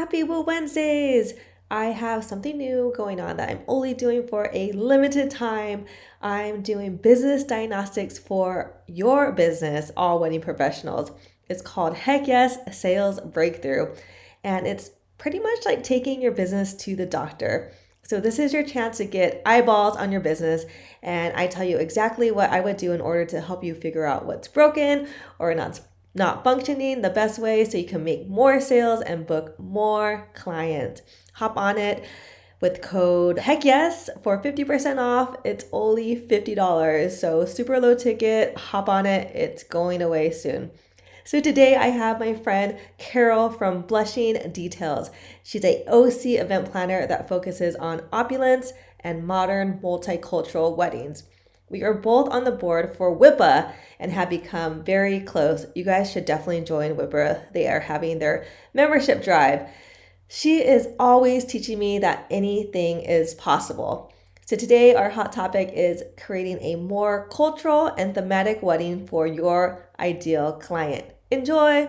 Happy Woo Wednesdays! I have something new going on that I'm only doing for a limited time. I'm doing business diagnostics for your business, all wedding professionals. It's called Heck Yes Sales Breakthrough, and it's pretty much like taking your business to the doctor. So, this is your chance to get eyeballs on your business, and I tell you exactly what I would do in order to help you figure out what's broken or not not functioning the best way so you can make more sales and book more clients. Hop on it with code heck yes for 50% off. It's only $50. So super low ticket. Hop on it. It's going away soon. So today I have my friend Carol from Blushing Details. She's a OC event planner that focuses on opulence and modern multicultural weddings. We are both on the board for WIPA and have become very close. You guys should definitely join WIPA. They are having their membership drive. She is always teaching me that anything is possible. So today our hot topic is creating a more cultural and thematic wedding for your ideal client. Enjoy!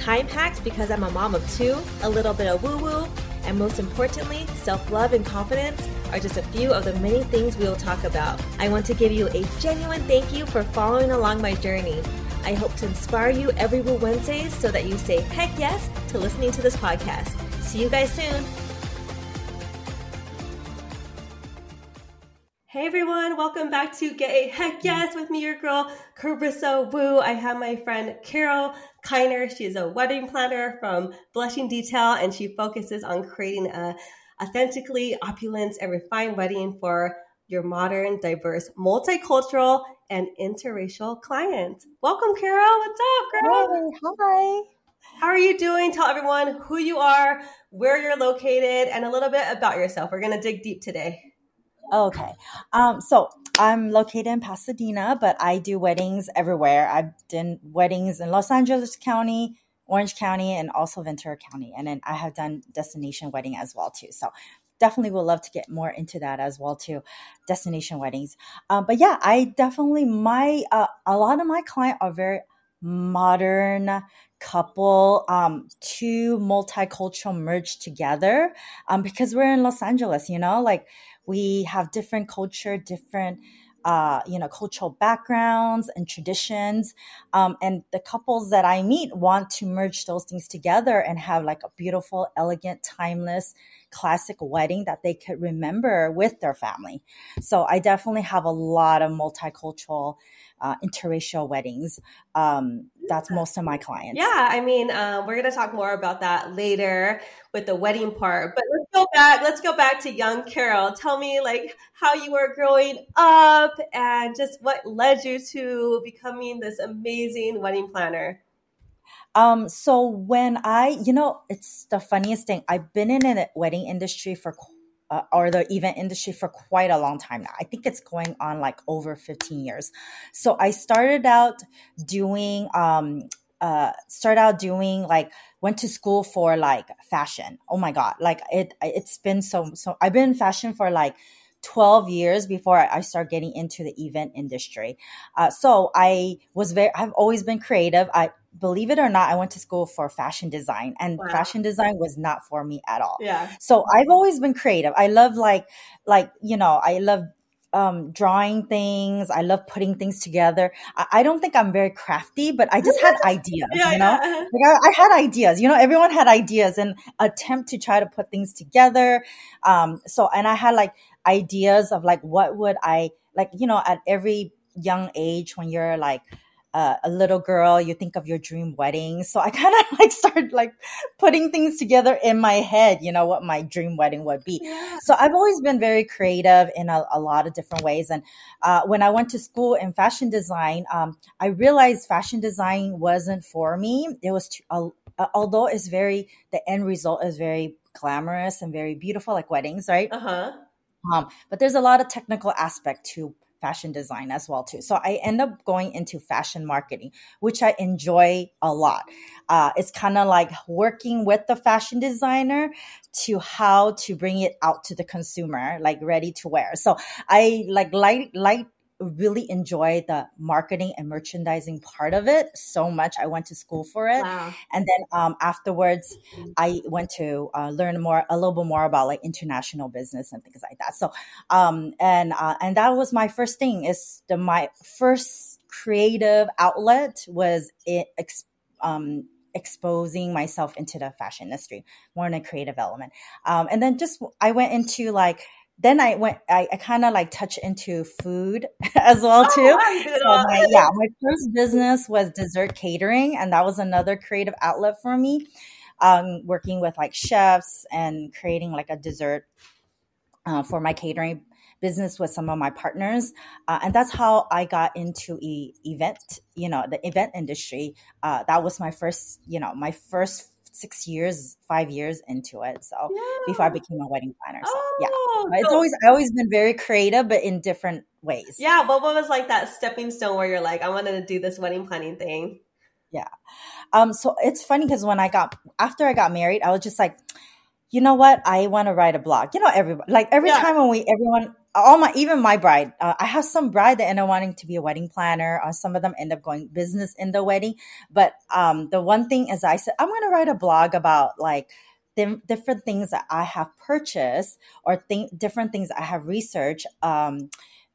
time hacks because I'm a mom of two, a little bit of woo woo, and most importantly, self love and confidence are just a few of the many things we will talk about. I want to give you a genuine thank you for following along my journey. I hope to inspire you every Woo Wednesdays so that you say heck yes to listening to this podcast. See you guys soon. Hey everyone, welcome back to Get a Heck Yes with me, your girl, Carissa Wu. I have my friend Carol Kiner. She is a wedding planner from Blushing Detail and she focuses on creating a authentically opulent and refined wedding for your modern, diverse, multicultural, and interracial clients. Welcome, Carol. What's up, girl? Hey, hi. How are you doing? Tell everyone who you are, where you're located, and a little bit about yourself. We're going to dig deep today. Okay. Um, so I'm located in Pasadena, but I do weddings everywhere. I've done weddings in Los Angeles County, Orange County, and also Ventura County. And then I have done destination wedding as well too. So definitely would love to get more into that as well too destination weddings um, but yeah i definitely my uh, a lot of my client are very modern couple um two multicultural merged together um because we're in los angeles you know like we have different culture, different uh, you know, cultural backgrounds and traditions. Um, and the couples that I meet want to merge those things together and have like a beautiful, elegant, timeless, classic wedding that they could remember with their family. So I definitely have a lot of multicultural uh, interracial weddings. Um, that's most of my clients. Yeah, I mean, uh, we're gonna talk more about that later with the wedding part. But let's go back. Let's go back to young Carol. Tell me, like, how you were growing up, and just what led you to becoming this amazing wedding planner. Um, so when I, you know, it's the funniest thing. I've been in the wedding industry for uh, or the event industry for quite a long time now. I think it's going on like over 15 years. So I started out doing, um, uh, started out doing like went to school for like fashion. Oh my god, like it it's been so so. I've been in fashion for like 12 years before I start getting into the event industry. Uh, so I was very, I've always been creative. I believe it or not, I went to school for fashion design and wow. fashion design was not for me at all. Yeah. So I've always been creative. I love like, like, you know, I love um, drawing things. I love putting things together. I, I, don't think I'm very crafty, but I just had ideas, yeah, you know, yeah. like I, I, had ideas, you know, everyone had ideas and attempt to try to put things together. Um, so, and I had like ideas of like, what would I like, you know, at every young age when you're like, uh, a little girl, you think of your dream wedding. So I kind of like started like putting things together in my head, you know, what my dream wedding would be. Yeah. So I've always been very creative in a, a lot of different ways. And uh, when I went to school in fashion design, um, I realized fashion design wasn't for me. It was too, uh, although it's very the end result is very glamorous and very beautiful, like weddings, right? Uh huh. Um, but there's a lot of technical aspect to fashion design as well too. So I end up going into fashion marketing, which I enjoy a lot. Uh, it's kind of like working with the fashion designer to how to bring it out to the consumer, like ready to wear. So I like like like really enjoy the marketing and merchandising part of it so much. I went to school for it, Wow. and then um, afterwards, I went to uh, learn more, a little bit more about like international business and things like that. So, um, and uh, and that was my first thing. Is the my first creative outlet was it. Ex- um, exposing myself into the fashion industry more in a creative element um, and then just i went into like then I went, I, I kind of like touch into food as well Oh, too. wow, you did it So my, yeah, my first business was dessert catering, and that was another creative outlet for me. Um, working with like chefs and creating like a dessert uh, for my catering business with some of my partners, uh, and that's how I got into e- event. You know, the event industry. Uh, that was my first, you know, my first six years, five years into it. So before I became a wedding planner. So yeah, Oh, it's so- always I always been very creative, but in different ways. yeah. But what was like that stepping stone where you're like, I wanted to do this wedding planning thing? Yeah. Um, so it's funny because when I got after I got married, I was just like, you know what? I want to write a blog. You know, everybody like every Yeah. time when we everyone all my even my bride, uh, I have some bride that end up wanting to be a wedding planner. Uh, some of them end up going business in the wedding. But um, the one thing is, I said I'm going to write a blog about like dim- different things that I have purchased or think different things I have researched um,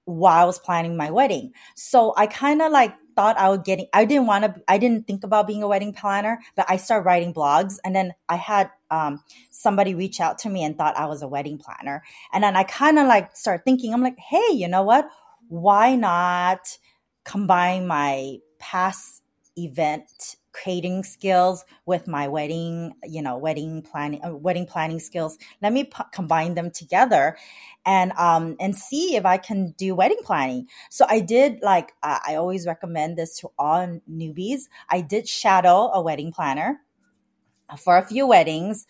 while I was planning my wedding. So I kind of like thought I would getting. I didn't want to. I didn't think about being a wedding planner, but I started writing blogs, and then I had um, somebody reach out to me and thought I was a wedding planner, and then I kind of like start thinking. I'm like, hey, you know what? Why not combine my past event creating skills with my wedding you know wedding planning uh, wedding planning skills. Let me p- combine them together and um and see if i can do wedding planning. So i did like i always recommend this to all newbies. I did shadow a wedding planner for a few weddings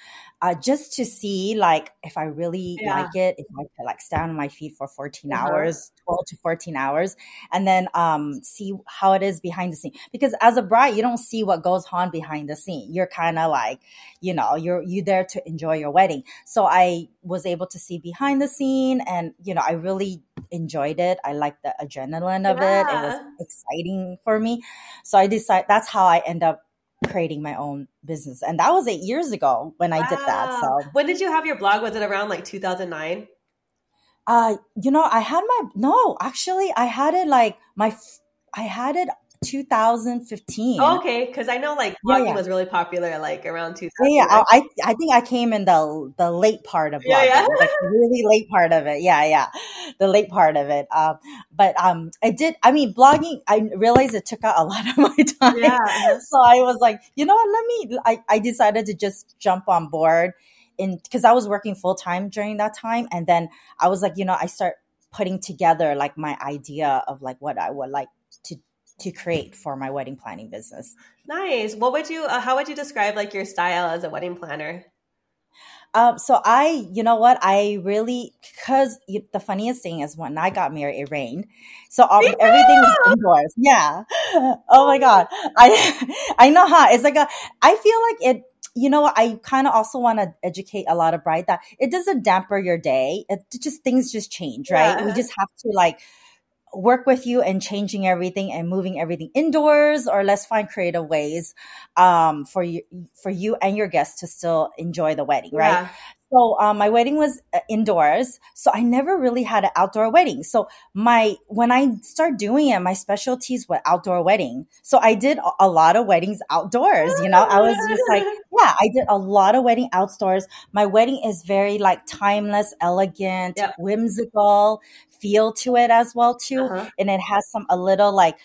uh, just to see like if i really Yeah. like it if i could like stand on my feet for 14 Uh-huh. hours 12 to 14 hours and then um see how it is behind the scene. Because as a bride you don't see what goes on behind the scene. You're kind of like you know you're you there to enjoy your wedding. So i was able to see behind the scene and you know i really enjoyed it. I liked the adrenaline of it. It was exciting for me. So i decided that's how i end up creating my own business and that was eight years ago when i did that so when did you have your blog? Was it around like 2009? uh you know i had my no actually i had it like my I had it 2015 Oh, okay, because I know like Yeah, blogging yeah. was really popular like around 2000. Yeah, yeah. I I think I came in the the late part of blogging, Yeah, yeah. like really late part of it. Yeah, yeah, the late part of it. Um, but um, I did. I mean, blogging. I realized it took out a lot of my time. Yeah, uh-huh. So I was like, you know what? Let me. I I decided to just jump on board, in because I was working full time during that time, and then I was like, you know, I start putting together like my idea of like what I would like to create for my wedding planning business. Nice. What would you? Uh, how would you describe like your style as a wedding planner? Um, so I, you know what, I really, because the funniest thing is when I got married, it rained, so um, Me everything was indoors. Yeah. Oh my god, I, I know how it's like a. I feel like it. You know, I kind of also want to educate a lot of bride that it doesn't damper your day. It just things just change, right? We just have to like work with you and changing everything and moving everything indoors or let's find creative ways um, for you for you and your guests to still enjoy the wedding right Yeah. So um, my wedding was uh, indoors so i never really had an outdoor wedding so my when i start doing it my specialties were outdoor wedding so i did a- a lot of weddings outdoors you know i was just like yeah i did a lot of wedding outdoors my wedding is very like timeless elegant Yep. whimsical feel to it as well too Uh-huh. and it has some a little like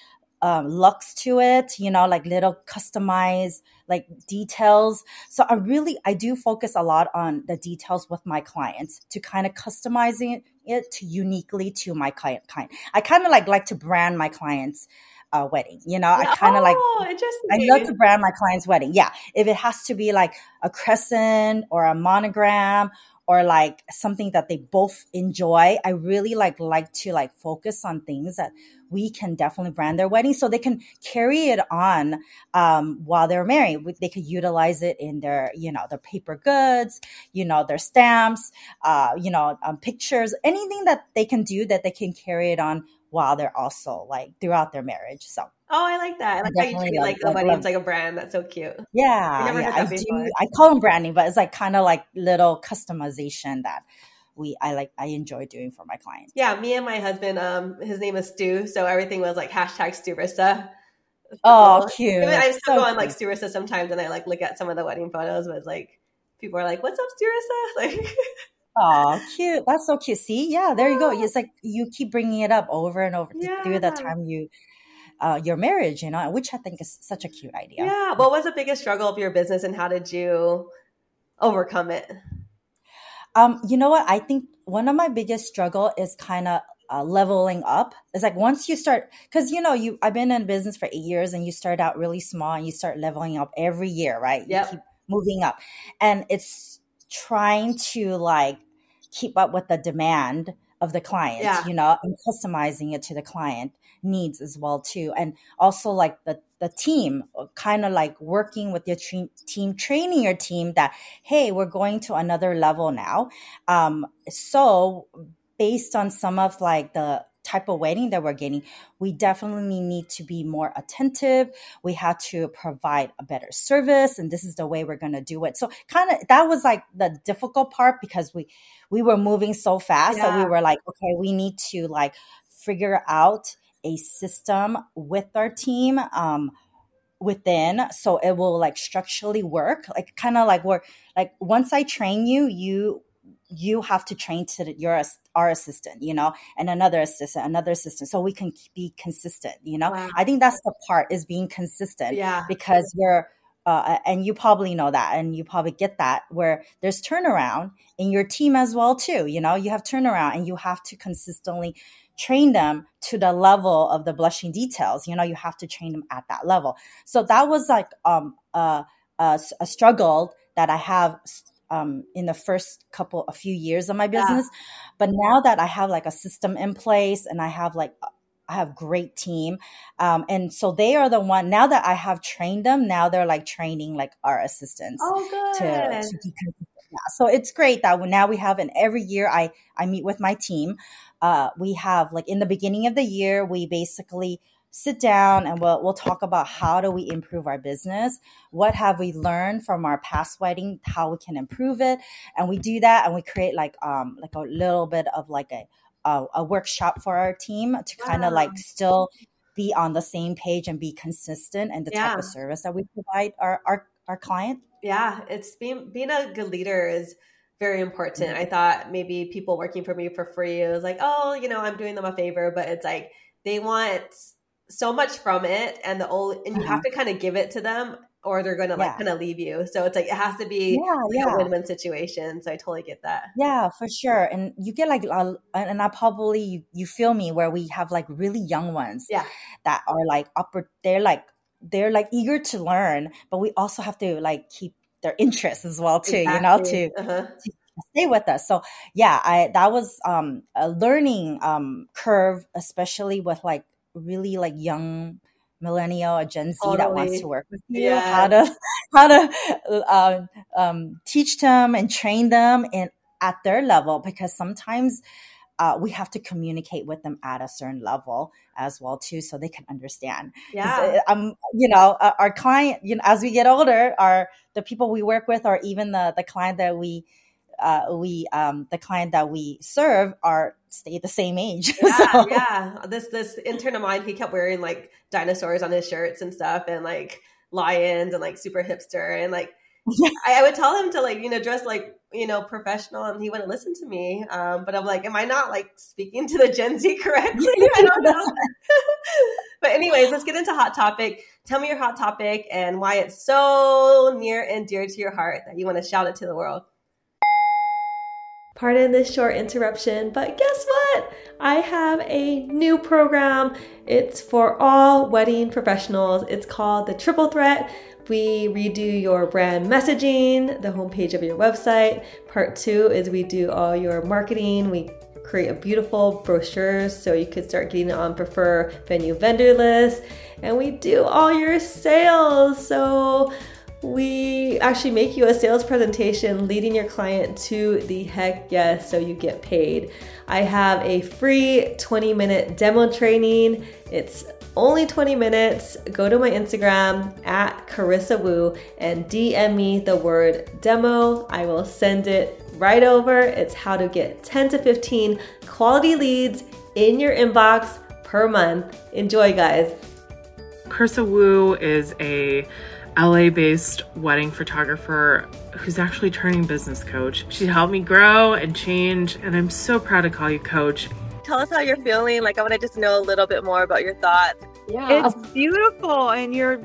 um, lux to it you know like little customized like details so i really i do focus a lot on the details with my clients to kind of customizing it to uniquely to my client kind i kind of like like to brand my clients uh, wedding. You know, I kind of oh, like I love to brand my client's wedding. Yeah, if it has to be like a crescent or a monogram or like something that they both enjoy, I really like like to like focus on things that we can definitely brand their wedding so they can carry it on um, while they're married. They could utilize it in their, you know, their paper goods, you know, their stamps, uh, you know, um, pictures, anything that they can do that they can carry it on while they're also like throughout their marriage. So. Oh, I like that. I like how you treat like the wedding's like a brand. That's so cute. Yeah, yeah I do. I call them branding, but it's like kind of like little customization that we I like I enjoy doing for my clients. Yeah, me and my husband, um, his name is Stu, so everything was like hashtag Stu Stewrissa. Oh, cute! I still so go on like Stu Stewrissa sometimes, and I like look at some of the wedding photos, but like people are like, "What's up, Stu Stewrissa?" Like. Oh, cute! That's so cute. See, yeah, there you go. It's like you keep bringing it up over and over yeah. through the time you uh, your marriage, you know, which I think is such a cute idea. Yeah. What was the biggest struggle of your business and how did you overcome it? Um, you know what? I think one of my biggest struggle is kind of uh, leveling up. It's like once you start, because you know, you I've been in business for eight years, and you start out really small, and you start leveling up every year, right? Yeah. You keep moving up, and it's trying to like keep up with the demand of the client, yeah. you know, and customizing it to the client needs as well too, and also like the the team, kind of like working with your tra- team, training your team that, hey, we're going to another level now. Um, so based on some of like the type of wedding that we're getting, we definitely need to be more attentive. We have to provide a better service, and this is the way we're going to do it. So, kind of that was like the difficult part because we we were moving so fast yeah. that we were like, okay, we need to like figure out a system with our team um, within. So it will like structurally work. Like kind of like work like once i train you you you have to train to your our assistant you know and another assistant another assistant so we can be consistent you know? Wow. i think that's the part is being consistent yeah. because we're uh, and you probably know that and you probably get that where there's turnaround in your team as well too you know? You have turnaround and you have to consistently train them to the level of the blushing details. You know, you have to train them at that level. So that was like um, a, struggle that I have um, in the first couple, a few years of my business. Yeah. But now that I have like a system in place and I have like I have great team. Um, and so they are the one now that I have trained them, now they're like training like our assistants oh, to, to yeah. So it's great that now we have, and every year I I meet with my team. Uh, we have like in the beginning of the year, we basically sit down and we'll we'll talk about how do we improve our business what have we learned from our past wedding how we can improve it and we do that and we create like um like a little bit of like a a, a workshop for our team to kind of wow. like still be on the same page and be consistent and the yeah. type of service that we provide our our, our client yeah, it's being being a good leader is very important. I thought maybe people working for me for free, it was like, oh, you know, I'm doing them a favor, but it's like they want so much from it, and the old and you have mm-hmm. to kind of give it to them, or they're going to like yeah. kind of leave you. So it's like it has to be yeah, like yeah. a win-win situation. So I totally get that. Yeah, for sure. And you get like, and I probably you, you feel me where we have like really young ones, yeah, that are like upper. They're like they're like eager to learn, but we also have to like keep their interest as well too, exactly. you know, to, uh-huh. to, stay with us. So yeah, I that was um, a learning um, curve, especially with like really like young millennial or Gen Z totally. that wants to work with you, yeah. how to how to uh, um, teach them and train them in at their level because sometimes uh, we have to communicate with them at a certain level as well too so they can understand yeah um you know our client you know as we get older our the people we work with or even the the client that we uh, we um, the client that we serve are stay the same age. Yeah, so. yeah. This this intern of mine, he kept wearing like dinosaurs on his shirts and stuff, and like lions and like super hipster, and like I, I, would tell him to like you know dress like you know professional and he wouldn't listen to me um, but i'm like am i not like speaking to the gen z correctly i don't know but anyways let's get into hot topic tell me your hot topic and why it's so near and dear to your heart that you want to shout it to the world Pardon this short interruption, but guess what? I have a new program. It's for all wedding professionals. It's called the Triple Threat. We redo your brand messaging, the homepage of your website. Part two is we do all your marketing. We create a beautiful brochure so you could start getting on prefer venue vendor list. And we do all your sales. So we actually make you a sales presentation leading your client to the heck yes so you get paid. I have a free 20 minute demo training. It's only 20 minutes. Go to my Instagram at Carissa Wu and DM me the word demo. I will send it right over. It's how to get 10 to 15 quality leads in your inbox per month. Enjoy, guys. Carissa Wu is a LA based wedding photographer who's actually turning business coach. She helped me grow and change, and I'm so proud to call you coach. Tell us how you're feeling. Like, I want to just know a little bit more about your thoughts. Yeah. It's beautiful, and you're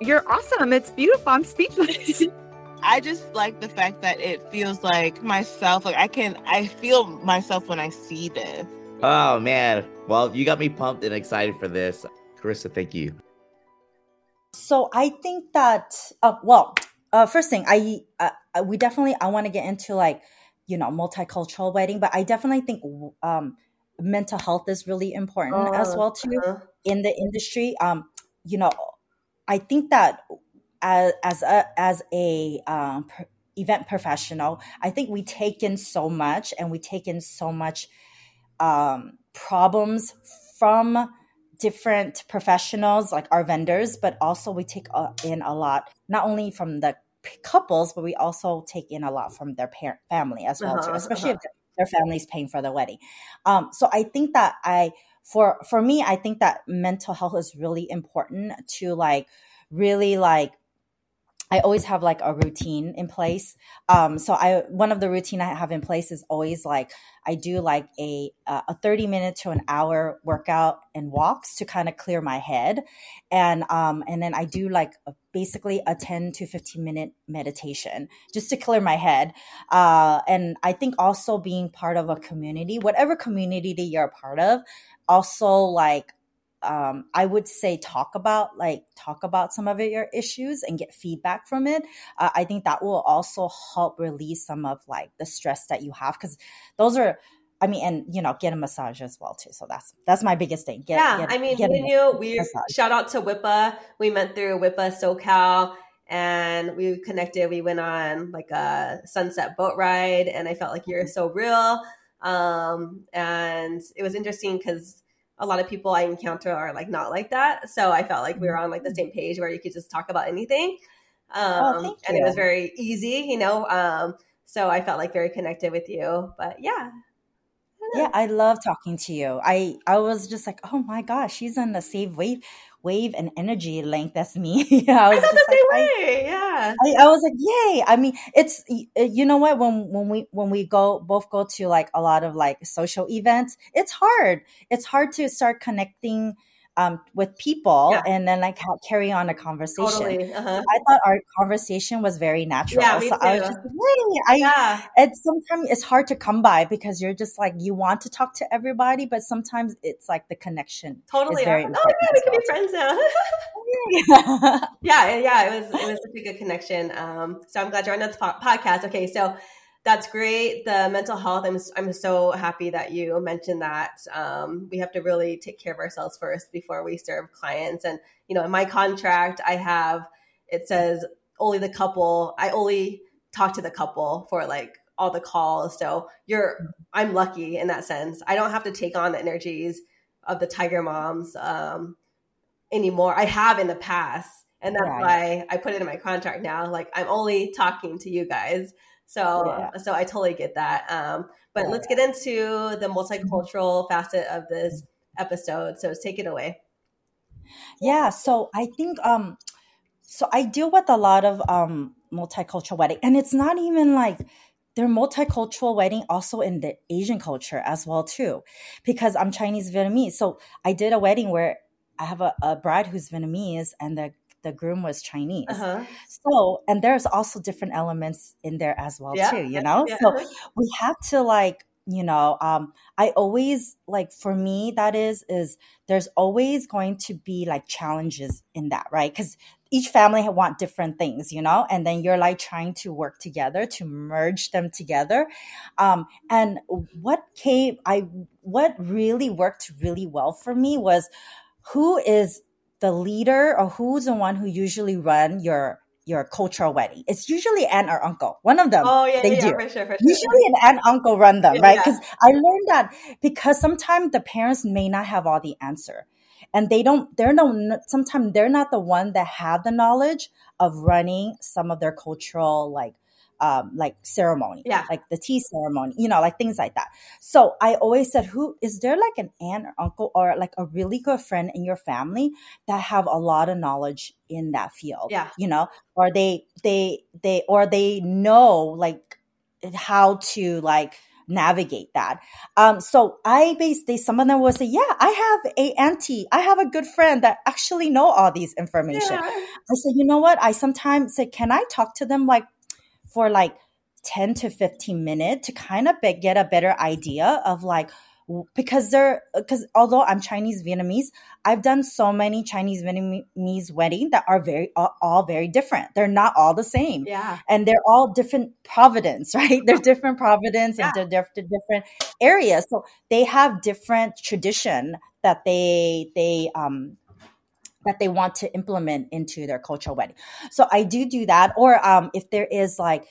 you're awesome. It's beautiful. I'm speechless. I just like the fact that it feels like myself. Like I can, I feel myself when I see this. Oh man! Well, you got me pumped and excited for this, Carissa. Thank you. So I think that, uh, well, uh, first thing, I uh, we definitely I want to get into like you know multicultural wedding, but I definitely think um, mental health is really important as well too uh-huh. in the industry. Um, you know, I think that as as a as a um, event professional, I think we take in so much and we take in so much um, problems from different professionals like our vendors, but also we take uh, in a lot not only from the couples, but we also take in a lot from their parent family as well uh-huh, too, especially uh-huh. if their family's paying for the wedding. Um, so I think that I for for me, I think that mental health is really important to like really like I always have like a routine in place. Um, so I one of the routine I have in place is always like I do like a a thirty minute to an hour workout and walks to kind of clear my head, and um and then I do like a, basically a ten to fifteen minute meditation just to clear my head. Uh, and I think also being part of a community, whatever community that you're a part of, also like um, I would say talk about like talk about some of your issues and get feedback from it. Uh, I think that will also help release some of like the stress that you have because those are. I mean, and you know, get a massage as well too. So that's that's my biggest thing. Get, yeah, get, I mean, me you, we shout out to WIPA. We met through WIPA SoCal, and we connected. We went on like a sunset boat ride, and I felt like you're so real. Um, and it was interesting because a lot of people I encounter are like not like that. So I felt like we were on like the same page where you could just talk about anything. Oh, um, oh, and it was very easy, you know. Um, so I felt like very connected with you. But yeah. yeah, I love talking to you. I I was just like, oh my gosh, she's on the same wave wave and energy length as me. yeah, I was I just the like, way. yeah. I, I, was like, yay. I mean, it's uh, you know what when when we when we go both go to like a lot of like social events, it's hard. It's hard to start connecting um, with people yeah. and then like carry on a conversation. Totally. Uh-huh. I thought our conversation was very natural. Yeah, so I was just hey, I yeah. it's sometimes it's hard to come by because you're just like you want to talk to everybody, but sometimes it's like the connection. Totally. oh yeah, we can be friends now. yeah, yeah, it was it was such a good connection. Um, so I'm glad you're on this podcast. Okay, so that's great. The mental health, I'm, I'm so happy that you mentioned that. Um, we have to really take care of ourselves first before we serve clients. And, you know, in my contract, I have, it says only the couple, I only talk to the couple for like all the calls. So you're, I'm lucky in that sense. I don't have to take on the energies of the tiger moms um, anymore. I have in the past. And that's right. why I put it in my contract now. Like I'm only talking to you guys. So, yeah. so I totally get that. Um, but yeah. let's get into the multicultural facet of this episode. So take it away. Yeah. So I think, um, so I deal with a lot of um, multicultural wedding, and it's not even like they're multicultural wedding also in the Asian culture as well too, because I'm Chinese Vietnamese. So I did a wedding where I have a, a bride who's Vietnamese, and the the groom was Chinese. Uh-huh. So, and there's also different elements in there as well Yeah, too, you know? yeah. So we have to like, you know, um, I always like for me that is is there's always going to be like challenges in that, right? Because each family want different things, you know, and then you're like trying to work together to merge them together. Um, and what came, I what really worked really well for me was who is the leader or who's the one who usually run your your cultural wedding. It's usually aunt or uncle. One of them. Oh yeah, they yeah, do. for sure, for sure. Usually an aunt uncle run them, Yeah, right? yeah. Because I learned that because sometimes the parents may not have all the answer. And they don't, they're no, sometimes they're not the one that have the knowledge of running some of their cultural like um, like ceremony, Yeah. like the tea ceremony, you know, like things like that. So I always said, who is there like an aunt or uncle or like a really good friend in your family that have a lot of knowledge in that field? Yeah. You know, or they, they, they, or they know like how to like navigate that. Um, so I basically, some of them will say, yeah, I have a auntie, I have a good friend that actually know all these information. Yeah. I said, you know what? I sometimes say, can I talk to them like for like 10 to 15 minutes to kind of be- get a better idea of like, because they're, because although I'm Chinese Vietnamese, I've done so many Chinese Vietnamese weddings that are very, all, all very different. They're not all the same. Yeah. And they're all different providence, right? They're different providence and they're diff- different areas. So they have different tradition that they, they, um, that they want to implement into their cultural wedding. So I do do that. Or um, if there is like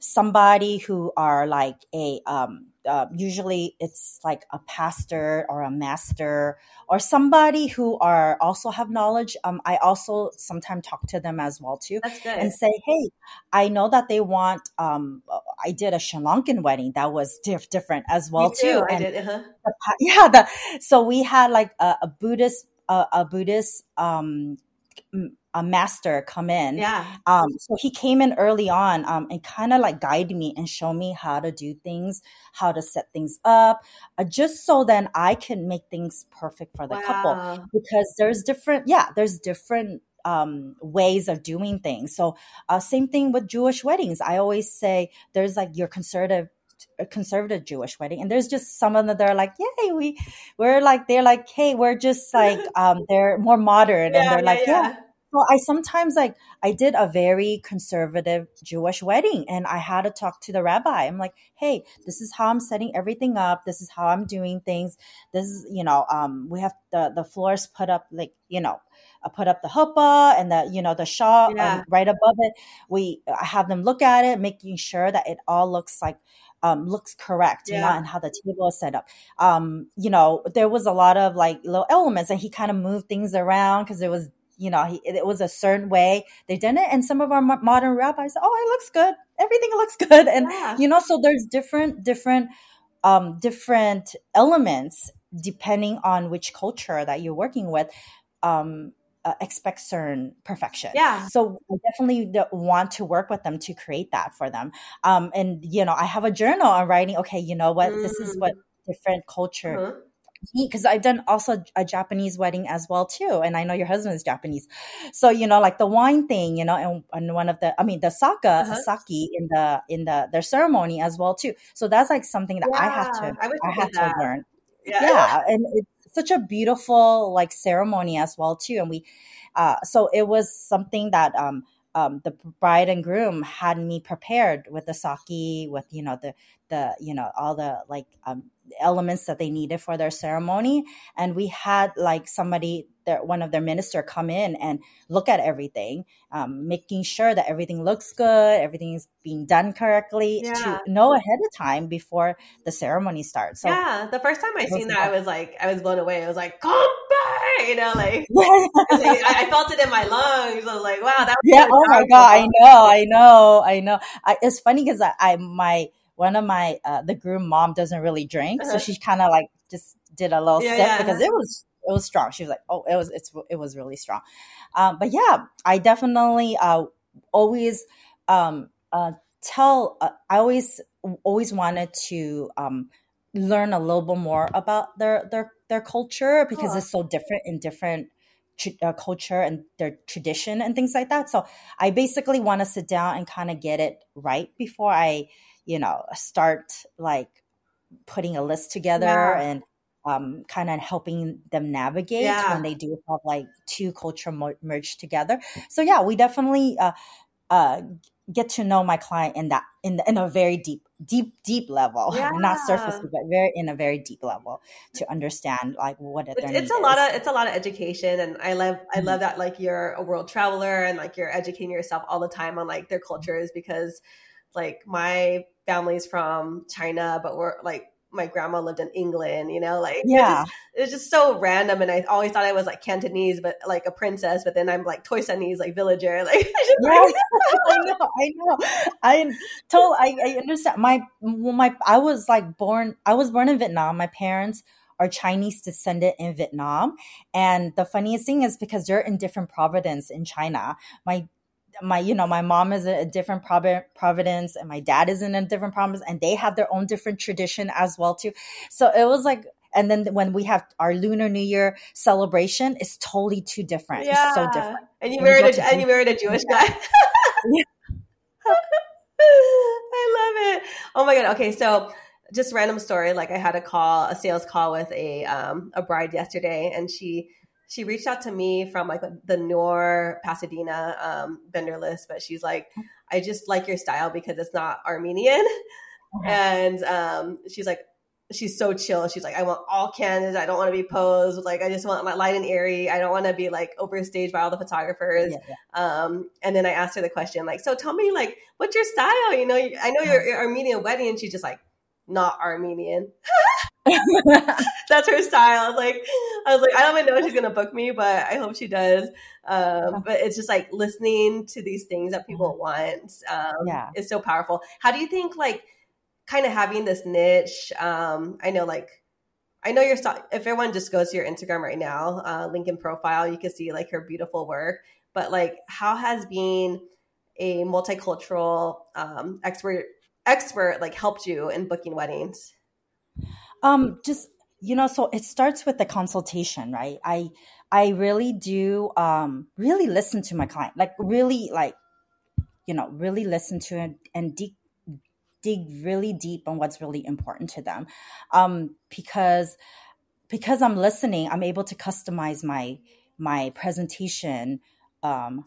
somebody who are like a um, uh, usually it's like a pastor or a master or somebody who are also have knowledge. Um, I also sometimes talk to them as well too That's good. and say, "Hey, I know that they want." Um, I did a Sri Lankan wedding that was diff- different as well too. I and did. Uh-huh. the yeah the so we had like a, a buddhist a, a buddhist um a master come in. Yeah. um so he came in early on um and kind of like guide me and show me how to do things how to set things up uh, just so then i can make things perfect for the couple. Because there's different yeah there's different um ways of doing things. So uh same thing with jewish weddings. I always say there's like your conservative a conservative Jewish wedding, and there's just some of them that are like, "Yay, we, we're like, they're like, hey, we're just like, um, they're more modern, and they're like, yeah, well, I sometimes like I did a very conservative Jewish wedding and I had to talk to the rabbi. I'm like, hey, this is how I'm setting everything up. This is how I'm doing things. This is, you know, um, we have the the floors put up like, you know, I put up the huppah and the, you know, the shawl Yeah. um, right above it. We I have them look at it, making sure that it all looks like um, looks correct, Yeah. and how the table is set up. Um, you know, there was a lot of like little elements, and he kind of moved things around because it was you know, he, it was a certain way they did it. And some of our mo- modern rabbis oh, it looks good. Everything looks good. And, Yeah. you know, so there's different, different, um, different elements depending on which culture that you're working with, um, uh, expect certain perfection. Yeah. So I definitely want to work with them to create that for them. Um, and, you know, I have a journal on writing, okay, you know what, this is what different culture Uh-huh. because I've done also a Japanese wedding as well too, and I know your husband is Japanese, so you know like the wine thing, you know, and, and one of the I mean the saka Uh-huh. sake in the in the their ceremony as well too. So that's like something that I have to I I have to learn. Yeah. Yeah, and it's such a beautiful like ceremony as well too, and we uh, so it was something that um um, the bride and groom had me prepared with the sake, with you know the the you know all the like um, elements that they needed for their ceremony, and we had like somebody, their, one of their minister, come in and look at everything, um, making sure that everything looks good, everything is being done correctly Yeah. to know ahead of time before the ceremony starts. So yeah. The first time I seen that, I was like, I was blown away. I was like, come back, you know, like. I, I felt it in my lungs. I was like, "Wow, that was yeah oh my god i know i know i know I, it's funny because I, I my one of my uh, the groom mom doesn't really drink so Uh-huh. she kind of like just did a little Yeah, sip yeah. because it was it was strong she was like oh it was it's it was really strong um but yeah i definitely uh always um uh tell uh, i always always wanted to um learn a little bit more about their their their culture because Cool. it's so different in different uh, culture and their tradition and things like that. So I basically want to sit down and kind of get it right before I, you know, start like putting a list together Yeah. and um, kind of helping them navigate Yeah. when they do have like two culture mo- merged together. So yeah, we definitely uh, uh, get to know my client in that in in a very deep, deep, deep level, not surface, but very in a very deep level to understand like what their it's, it's a lot is. of it's a lot of education and i love i Mhm. love that like you're a world traveler and like you're educating yourself all the time on like their cultures because like my family's from china but we're like my grandma lived in england you know like it's yeah. just, it's just so random and i always thought i was like cantonese but like a princess but then i'm like toisanese like villager like just, Yeah, I know, I know. I told I, I understand. My well, my I was like born. I was born in Vietnam. My parents are Chinese descendant in Vietnam, and the funniest thing is because they're in different province in China. My my you know my mom is a different providence and my dad is in a different province and they have their own different tradition as well too so it was like and then when we have our lunar new year celebration it's totally too different it's so different and you married a, and you married a jewish guy Yeah. I love it. Oh my god. Okay, so just random story. Like I had a call, a sales call with a um a bride yesterday, and she she reached out to me from like the Noor Pasadena um vendor list, but she's like, I just like your style because it's not Armenian, Uh-huh. and um she's like. She's so chill. She's like, I want all candid. I don't want to be posed. Like, I just want my light and airy. I don't want to be like overstaged by all the photographers. Yeah, yeah. Um, and then I asked her the question, like, so tell me, like, what's your style? You know, I know you're, you're Armenian wedding, and she's just like, not Armenian. That's her style. I was like, I was like, I don't even know if she's gonna book me, but I hope she does. Um, but it's just like listening to these things that people want. Um, Yeah. is so powerful. How do you think, like, kind of having this niche? Um, I know, like. I know your style. If everyone just goes to your Instagram right now, uh, link in profile, you can see like her beautiful work. But like, how has being a multicultural um, expert expert like helped you in booking weddings? Um just you know so it starts with the consultation right? I i really do um really listen to my client like really like you know really listen to it and dig dig really deep on what's really important to them. Um because because i'm listening i'm able to customize my my presentation um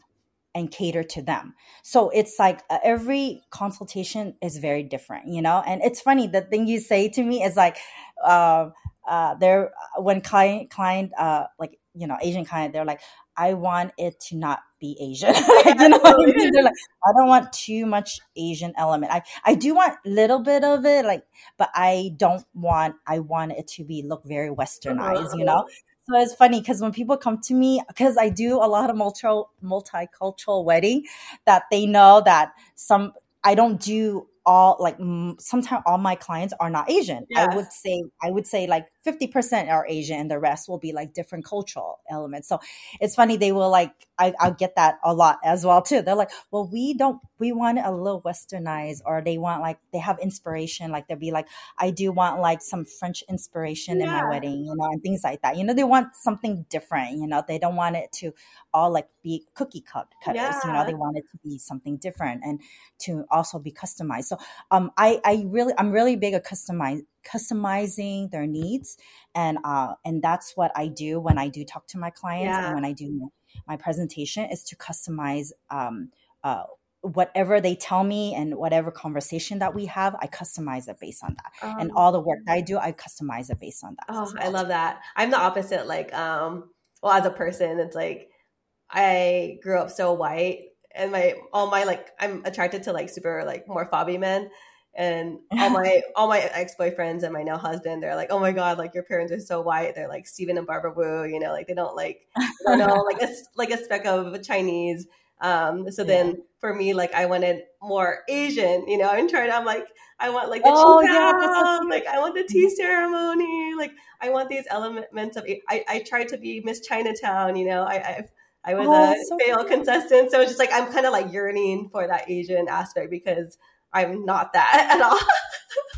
and cater to them. So it's like uh, every consultation is very different you know? And it's funny the thing you say to me is like uh, uh there when client client uh like you know asian client they're like i want it to not be asian. Like, you know I mean? they're like i don't want too much asian element. I i do want a little bit of it like but i don't want i want it to be look very westernized you know so it's funny because when people come to me, because I do a lot of multi multicultural wedding, that they know that some I don't do all like sometimes all my clients are not Asian. I would say I would say like fifty percent are Asian, and the rest will be like different cultural elements. So it's funny they will like I I get that a lot as well too. They're like, well, we don't we want it a little westernized, or they want like they have inspiration. Like they'll be like, I do want like some French inspiration in my wedding, you know, and things like that. You know, they want something different. You know, they don't want it to all like be cookie cut cutters. You know, they want it to be something different and to also be customized. So um, I I really I'm really big at customize customizing their needs, and uh, and that's what I do when I do talk to my clients Yeah. and when I do my presentation is to customize um uh whatever they tell me and whatever conversation that we have i customize it based on that and Um, all the work that i do i customize it based on that Oh, as I love that. I'm the opposite. Like, um, well, as a person, it's like I grew up so white, and my all my like I'm attracted to like super like more fobby men, and all my all my ex boyfriends and my now husband, they're like, oh my god, like your parents are so white. They're like Stephen and Barbara Wu, you know, like they don't like I don't know like a like a speck of Chinese. Um, so then for me, like I wanted more Asian, you know, I'm trying. I'm like, I want like the Oh, yeah, that's so cute. like I want the tea ceremony, like I want these elements of. I I tried to be Miss Chinatown, you know. I I, I was Oh, a so fail contestant, so it's just like I'm kind of like yearning for that Asian aspect because I'm not that at all.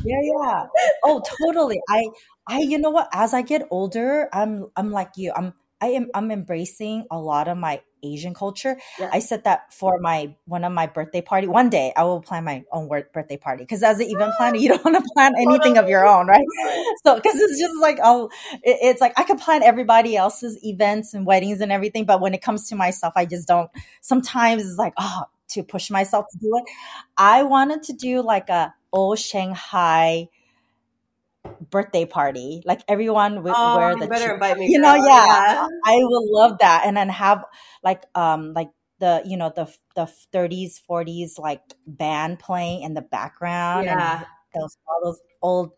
yeah yeah oh totally i i you know what as i get older i'm i'm like you i'm I am I'm embracing a lot of my Asian culture. Yeah. I said that for my one of my birthday party. One day I will plan my own birthday party because as an event planner, you don't want to plan anything of your own, right? So because it's just like oh, it- it's like I can plan everybody else's events and weddings and everything, but when it comes to myself, I just don't. Sometimes it's like oh, to push myself to do it. I wanted to do like a old Shanghai birthday party, like everyone would Oh, wear you the better invite me. you know, girl. yeah, I would love that, and then have like um like the you know the the 30s 40s like band playing in the background and those all those old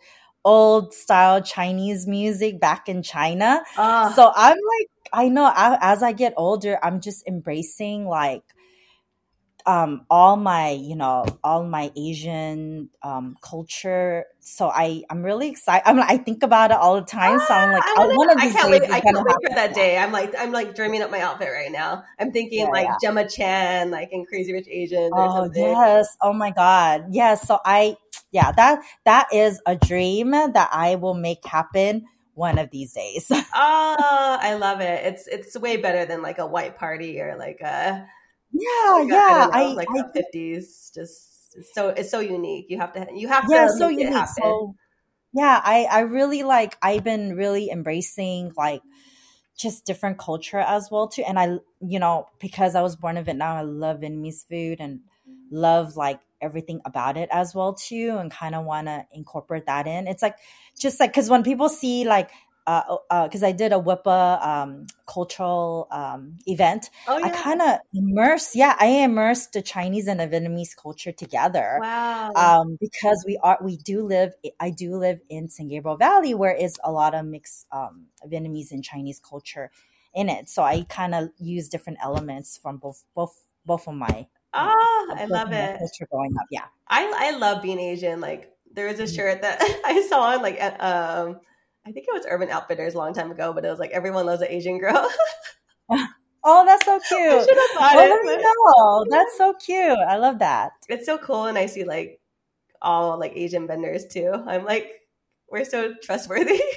old style Chinese music back in China. Oh, So I'm like, I know I, as I get older, I'm just embracing like um all my you know all my asian um culture so i i'm really excited i'm like i think about it all the time so i'm like I, I, wanna- one of I can't wait. I can't wait for that day. I'm like, I'm like dreaming up my outfit right now. I'm thinking Yeah, like yeah. Gemma Chan, like in Crazy Rich Asians or Oh something. yes. Oh my God. Yes. So I yeah, that that is a dream that I will make happen one of these days. Oh, I love it. It's it's way better than like a white party or like a yeah, like yeah. I, I, like I a fifties. Just so it's so unique. You have to you have yeah, to so unique. So yeah, I I really like I've been really embracing like just different culture as well too. And I you know, because I was born in Vietnam, I love Vietnamese food and love like everything about it as well too and kind of want to incorporate that in. It's like just like cuz when people see like uh, uh, cause I did a WIPA um, cultural um, event. oh yeah. I kind of immerse, yeah, I immersed the Chinese and the Vietnamese culture together wow. um, because we are we do live I do live in San Gabriel Valley where is a lot of mixed um, Vietnamese and Chinese culture in it. So I kind of use different elements from both both both of my oh, I love it. culture growing up. Yeah. I I love being Asian. Like there was a Mhm. shirt that I saw on like at, um I think it was Urban Outfitters a long time ago, but it was like everyone loves an Asian girl. Oh, that's so I cute. should have bought Oh, it. know. That's so cute. I love that. It's so cool, and I see like all like Asian vendors too. I'm like, we're so trustworthy.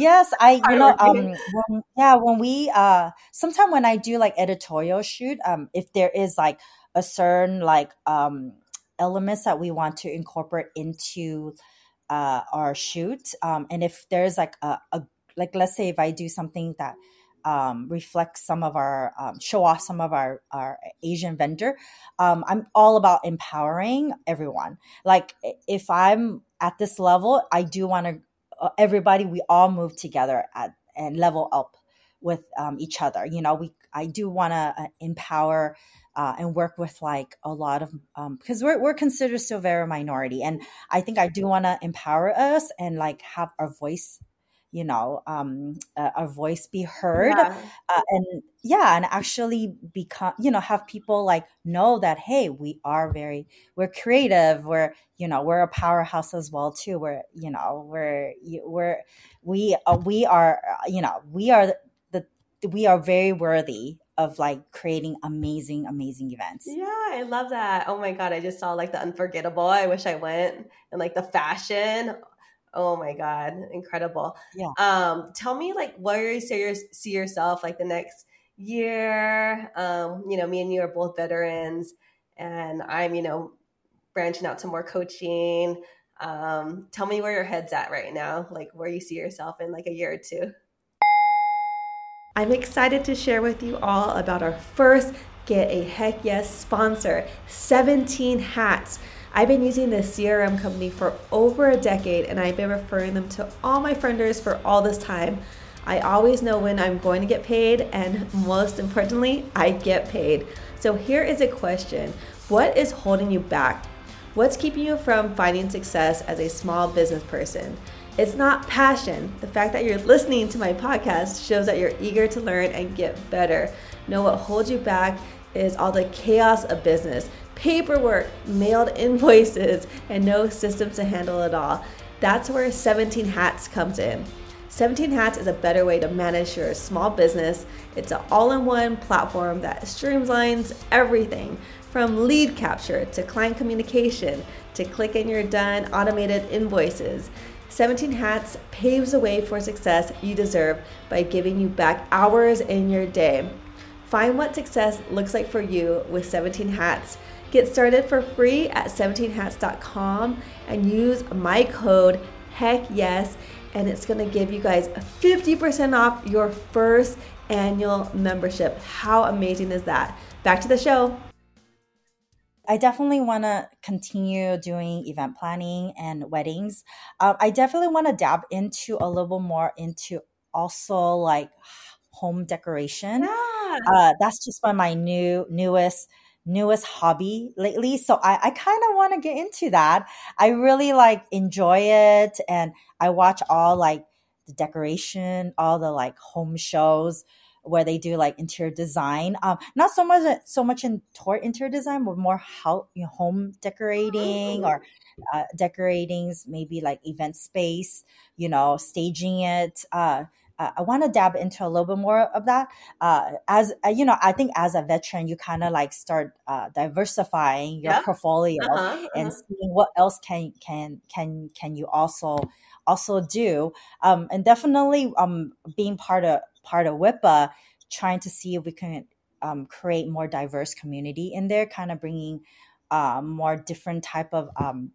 Yes, I you know um when, yeah when we uh sometime when I do like editorial shoot um if there is like a certain like um elements that we want to incorporate into uh our shoot um and if there's like a, a like let's say if I do something that um reflects some of our um, show off some of our our Asian vendor um I'm all about empowering everyone. Like if I'm at this level I do want to uh, everybody we all move together at, and level up with um, each other. You know we i do want to uh, empower uh, and work with like a lot of because we're, we're considered still very minority and i think i do want to empower us and like have our voice you know um uh, our voice be heard Yeah. uh, and yeah and actually become you know have people like know that hey we are very we're creative we're you know we're a powerhouse as well too we're you know we're we're we uh, we are uh, you know we are the we are very worthy of like creating amazing amazing events Yeah, I love that. Oh my god, I just saw like the unforgettable. I wish I went and like the fashion. Oh my god, incredible. Yeah. Um, tell me like where you see, your, see yourself like the next year. Um, you know, me and you are both veterans, and I'm you know branching out to more coaching. Um, tell me where your head's at right now, like where you see yourself in like a year or two. I'm excited to share with you all about our first Get a Heck Yes sponsor 17 Hats. I've been using this CRM company for over a decade and I've been referring them to all my frienders for all this time. I always know when I'm going to get paid, and most importantly, I get paid. So here is a question What is holding you back? What's keeping you from finding success as a small business person? It's not passion. The fact that you're listening to my podcast shows that you're eager to learn and get better. Know what holds you back is all the chaos of business paperwork, mailed invoices, and no systems to handle it all. That's where 17 Hats comes in. 17 Hats is a better way to manage your small business. It's an all in one platform that streamlines everything from lead capture to client communication to click and you're done automated invoices. 17 Hats paves the way for success you deserve by giving you back hours in your day. Find what success looks like for you with 17 Hats. Get started for free at 17hats.com and use my code heck yes and it's going to give you guys 50% off your first annual membership. How amazing is that? Back to the show. I definitely want to continue doing event planning and weddings. Uh, I definitely want to dab into a little more into also like home decoration. Yeah. Uh, that's just one of my new newest newest hobby lately. So I, I kind of want to get into that. I really like enjoy it and I watch all like the decoration, all the like home shows where they do like interior design. Um, not so much so much in tour interior design, but more how you know, home decorating or uh, decoratings, maybe like event space. You know, staging it. Uh, uh, I want to dab into a little bit more of that. Uh, as uh, you know, I think as a veteran, you kind of like start uh, diversifying your portfolio uh-huh, uh-huh. and seeing what else can can can can you also also do. Um, and definitely um, being part of part of WIPA, trying to see if we can um, create more diverse community in there, kind of bringing uh, more different type of um,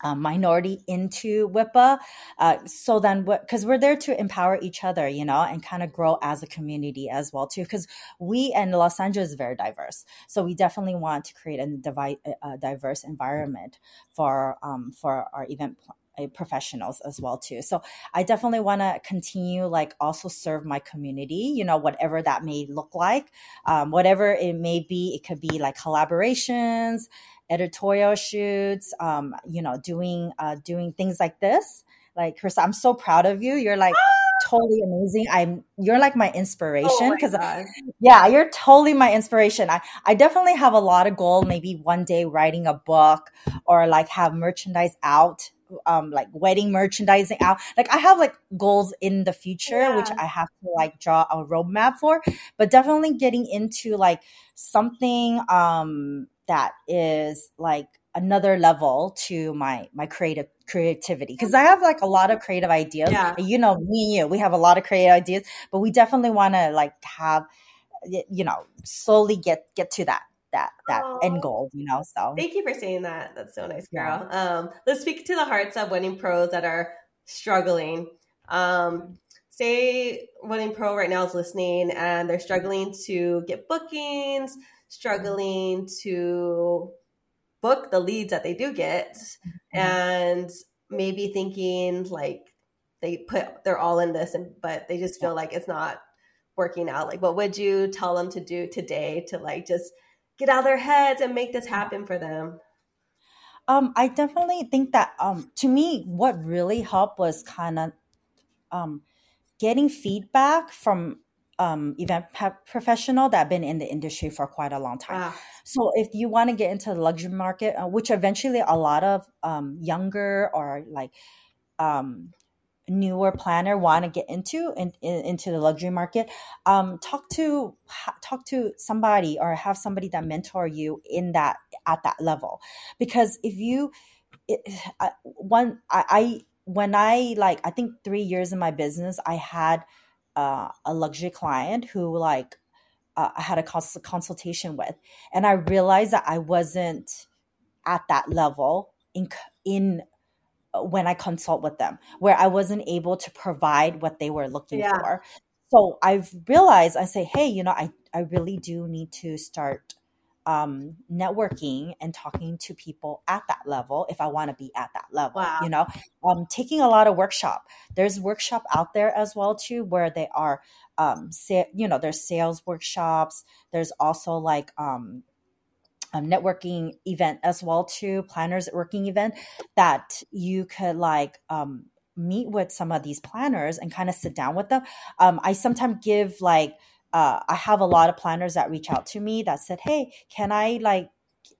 uh, minority into WIPA. Uh, so then, because we're there to empower each other, you know, and kind of grow as a community as well too. Because we and Los Angeles is very diverse, so we definitely want to create a, a diverse environment for um, for our event professionals as well too so i definitely want to continue like also serve my community you know whatever that may look like um, whatever it may be it could be like collaborations editorial shoots um, you know doing uh, doing things like this like chris i'm so proud of you you're like totally amazing. I'm you're like my inspiration because oh yeah, you're totally my inspiration. I I definitely have a lot of goal. Maybe one day writing a book or like have merchandise out um like wedding merchandising out like i have like goals in the future yeah. which i have to like draw a roadmap for but definitely getting into like something um that is like another level to my my creative creativity because i have like a lot of creative ideas yeah. you know me and you we have a lot of creative ideas but we definitely want to like have you know slowly get get to that that that Aww. end goal, you know. So thank you for saying that. That's so nice, girl. Yeah. Um, let's speak to the hearts of wedding pros that are struggling. Um, say wedding pro right now is listening and they're struggling to get bookings, struggling to book the leads that they do get, mm-hmm. and maybe thinking like they put they're all in this and but they just feel like it's not working out like what would you tell them to do today to like just get out of their heads and make this happen for them? Um, I definitely think that um, to me, what really helped was kind of um, getting feedback from um, event professional that have been in the industry for quite a long time. Ah. So if you want to get into the luxury market, uh, which eventually a lot of um, younger or like um, newer planner want to get into in, in, into the luxury market um, talk to ha, talk to somebody or have somebody that mentor you in that at that level. Because if you it, I, one I, I when i like i think three years in my business i had uh, a luxury client who like uh, i had a cons- consultation with. And i realized that i wasn't at that level in in when I consult with them, where I wasn't able to provide what they were looking yeah. for. So I've realized I say, hey, you know, I, I really do need to start um, networking and talking to people at that level if I want to be at that level. Wow. You know, um, taking a lot of workshop. There's workshop out there as well too, where they are, um, sa- you know, there's sales workshops. There's also like um, um, networking event as well too planners working event that you could like um, meet with some of these planners and kind of sit down with them. Um, i sometimes give like uh, i have a lot of planners that reach out to me that said hey can i like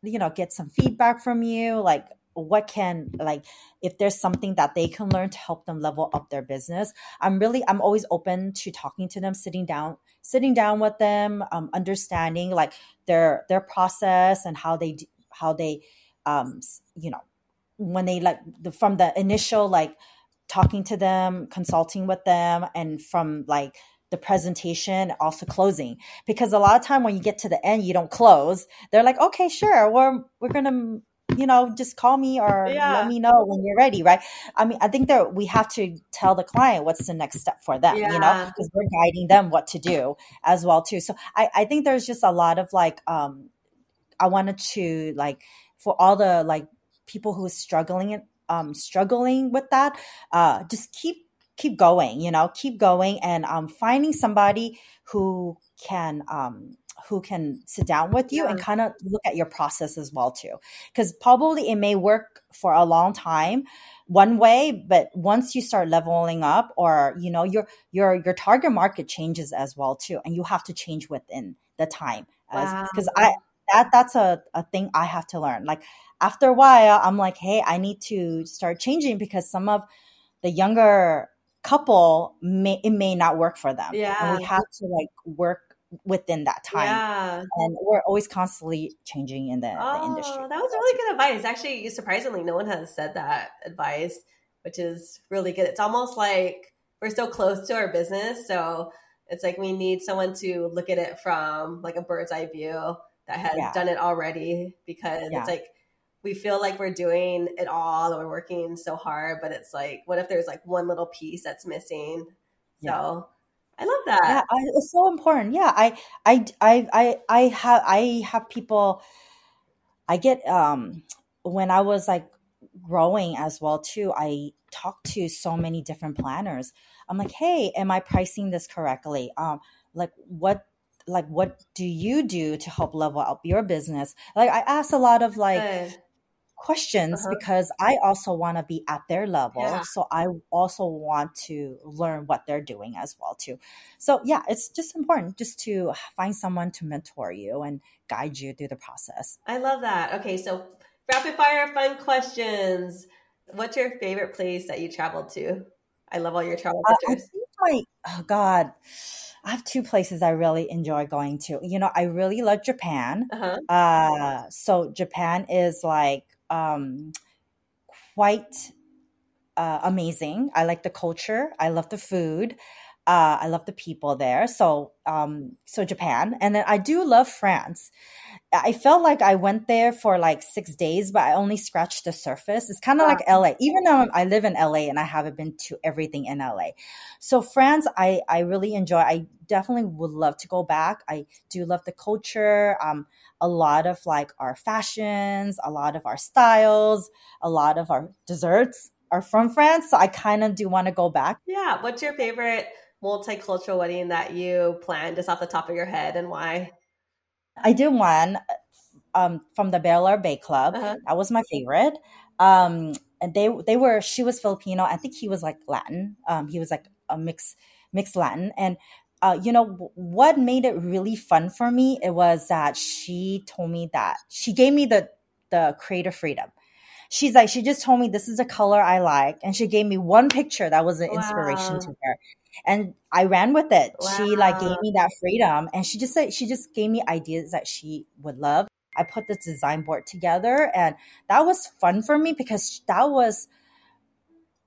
you know get some feedback from you? Like what can like if there's something that they can learn to help them level up their business? I'm really i'm always open to talking to them sitting down sitting down with them um, understanding like their their process and how they how they um you know when they like the, from the initial like talking to them, consulting with them, and from like the presentation, also closing. Because a lot of time when you get to the end, you don't close. They're like, okay, sure, we're we're gonna you know just call me or Yeah. let me know when you're ready right? I mean i think that we have to tell the client what's the next step for them you know because we're guiding them what to do as well too. So i i think there's just a lot of like um i wanted to like for all the like people who are struggling um struggling with that uh just keep keep going you know keep going and um finding somebody who can um who can sit down with you and kind of look at your process as well too. Because probably it may work for a long time one way but once you start leveling up or you know your your your target market changes as well too and you have to change within the time because i that that's a, a thing i have to learn. Like after a while i'm like hey i need to start changing because some of the younger couple may it may not work for them. And Yeah. we have to like work within that time Yeah. and we're always constantly changing in the, the industry Oh, that was really good advice. Actually, surprisingly, no one has said that advice, which is really good. It's almost like we're so close to our business, so it's like we need someone to look at it from like a bird's eye view that has Yeah. done it already. Because Yeah. it's like we feel like we're doing it all and we're working so hard, but it's like, what if there's like one little piece that's missing? So Yeah. I love that. yeah I, it's so important yeah I, I i i i have i have people i get um when i was like growing as well too i talked to so many different planners i'm like hey am i pricing this correctly um like what like what do you do to help level up your business like i asked a lot of like Good. Questions Uh-huh. because I also want to be at their level. Yeah. So I also want to learn what they're doing as well too. So yeah, it's just important just to find someone to mentor you and guide you through the process. I love that. Okay, so rapid fire fun questions. What's your favorite place that you traveled to? I love all your travel Uh, pictures. think my oh god, I have two places I really enjoy going to. You know, I really love Japan. Uh-huh. Uh so Japan is like um quite uh, amazing. I like the culture. I love the food. Uh, I love the people there. So, um, so Japan, and then I do love France. I felt like I went there for like six days, but I only scratched the surface. It's kind of like LA, even though I live in LA and I haven't been to everything in LA. So France, I I really enjoy. I definitely would love to go back. I do love the culture. Um, a lot of like our fashions, a lot of our styles, a lot of our desserts are from France. So I kind of do want to go back. Yeah. What's your favorite multicultural wedding that you planned just off the top of your head and why? I did one um, from the Air Bay Club. Uh-huh. That was my favorite. Um, and they they were she was Filipino. I think he was like Latin. Um, he was like a mix mixed Latin. And uh, you know what made it really fun for me? It was that she told me that she gave me the the creative freedom. She's like she just told me this is a color I like, and she gave me one picture that was an inspiration to her. And I ran with it. She like gave me that freedom, and she just said she just gave me ideas that she would love. I put this design board together, and that was fun for me because that was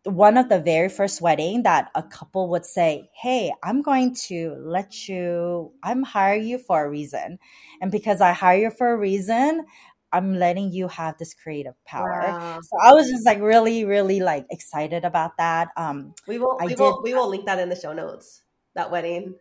one of the very first wedding that a couple would say, "Hey, I'm going to let you. I'm hire you for a reason, and because I hire you for a reason, I'm letting you have this creative power." Wow. So I was just like really, really like excited about that. Um, We will I we did- will we will link that in the show notes. That wedding.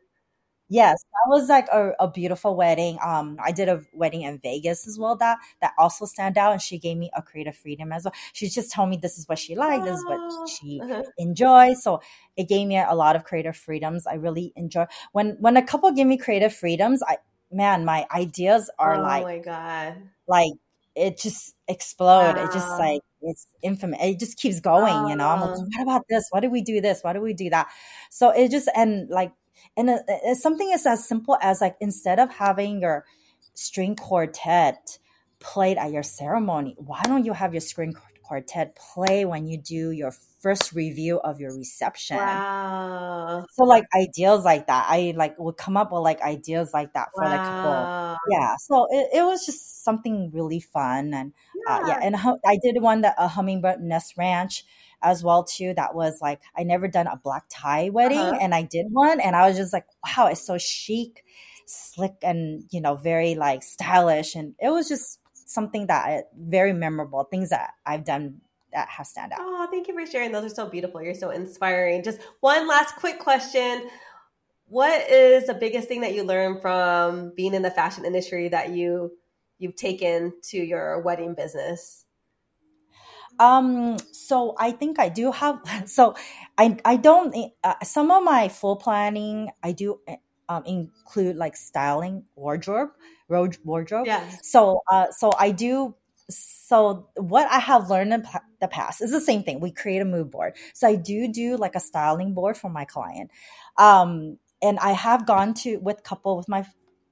Yes, that was like a, a beautiful wedding. Um, I did a wedding in Vegas as well. That that also stand out, and she gave me a creative freedom as well. She just told me this is what she liked, this is what she uh-huh. enjoys. So it gave me a lot of creative freedoms. I really enjoy when when a couple give me creative freedoms. I man, my ideas are oh like my god. like it just explode. It just like it's infamous. It just keeps going, you know. I'm like, Oh. what about this? Why do we do this? Why do we do that? So it just and like and something is as simple as like instead of having your string quartet played at your ceremony, why don't you have your string quartet play when you do your first review of your reception. Wow. So like ideas like that, I like would come up with like ideas like that for like couple. Wow. Yeah, so it, it was just something really fun and uh, yeah, Yeah. and I did one that a hummingbird nest ranch as well too. That was like I never done a black tie wedding, Uh-huh. and I did one, and I was just like, wow, it's so chic, slick, and you know, very like stylish, and it was just something that I, very memorable. Things that I've done that have stand out. Oh, thank you for sharing. Those are so beautiful. You're so inspiring. Just one last quick question. What is the biggest thing that you learned from being in the fashion industry that you you've taken to your wedding business? Um, so I think I do have. So I I don't. Uh, some of my full planning I do um, include like styling, wardrobe, wardrobe. Yes. So uh, so I do. So what I have learned in the past is the same thing. We create a mood board. So I do do like a styling board for my client. Um, and I have gone to with couple with my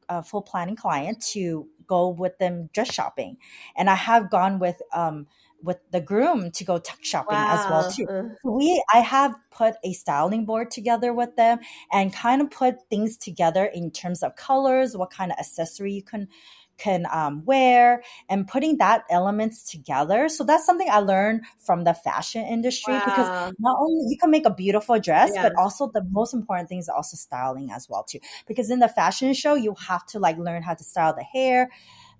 uh, full planning client to go with them dress shopping, and I have gone with um with the groom to go tuck shopping as well too. Uh, We I have put a styling board together with them and kind of put things together in terms of colors, what kind of accessory you can can um, wear, and putting that elements together. So that's something I learned from the fashion industry because not only you can make a beautiful dress, Yes. but also the most important thing is also styling as well too. Because in the fashion show, you have to like learn how to style the hair,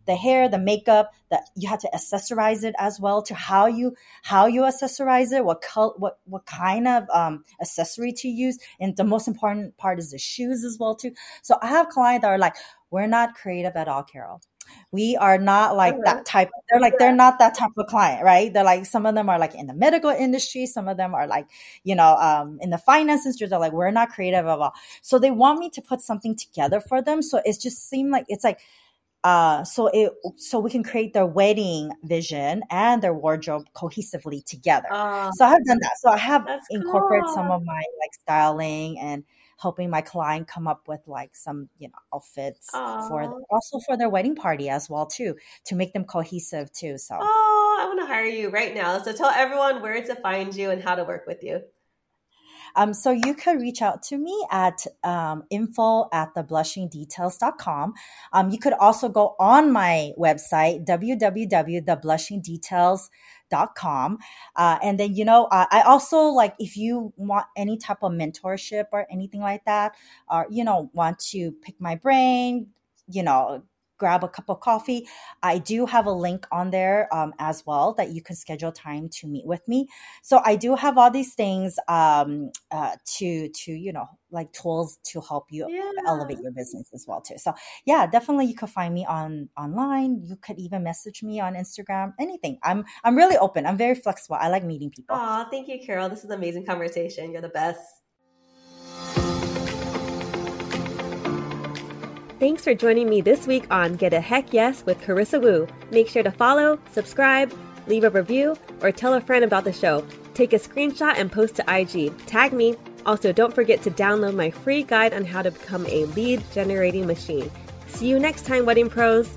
the hair, the makeup, that you have to accessorize it as well to how you how you accessorize it, what color, what what kind of um, accessory to use, and the most important part is the shoes as well too. So I have clients that are like, we're not creative at all, Carol. We are not like Uh-huh. that type. They're like they're not that type of client, right? They're like some of them are like in the medical industry, some of them are like you know um, in the finance industry. They're like we're not creative at all. So they want me to put something together for them. So it just seemed like it's like uh so it so we can create their wedding vision and their wardrobe cohesively together Oh, so i have done that so i have incorporated some of my like styling and helping my client come up with like some you know outfits for Aw. also for their wedding party as well too to make them cohesive too so oh, I want to hire you right now. So tell everyone where to find you and how to work with you. Um, so you could reach out to me at um, info at theblushingdetails.com. Um, you could also go on my website, www.theblushingdetails.com. Uh, and then, you know, uh, I also like if you want any type of mentorship or anything like that, or, you know, want to pick my brain, you know, grab a cup of coffee. I do have a link on there um, as well that you can schedule time to meet with me. So I do have all these things um, uh, to to you know like tools to help you Yeah. elevate your business as well too. So yeah, definitely you could find me on online. You could even message me on Instagram. Anything. I'm I'm really open. I'm very flexible. I like meeting people. Oh, thank you, Carol. This is an amazing conversation. You're the best. Thanks for joining me this week on Get a Heck Yes with Carissa Woo. Make sure to follow, subscribe, leave a review, or tell a friend about the show. Take a screenshot and post to IG. Tag me. Also, don't forget to download my free guide on how to become a lead generating machine. See you next time, Wedding Pros.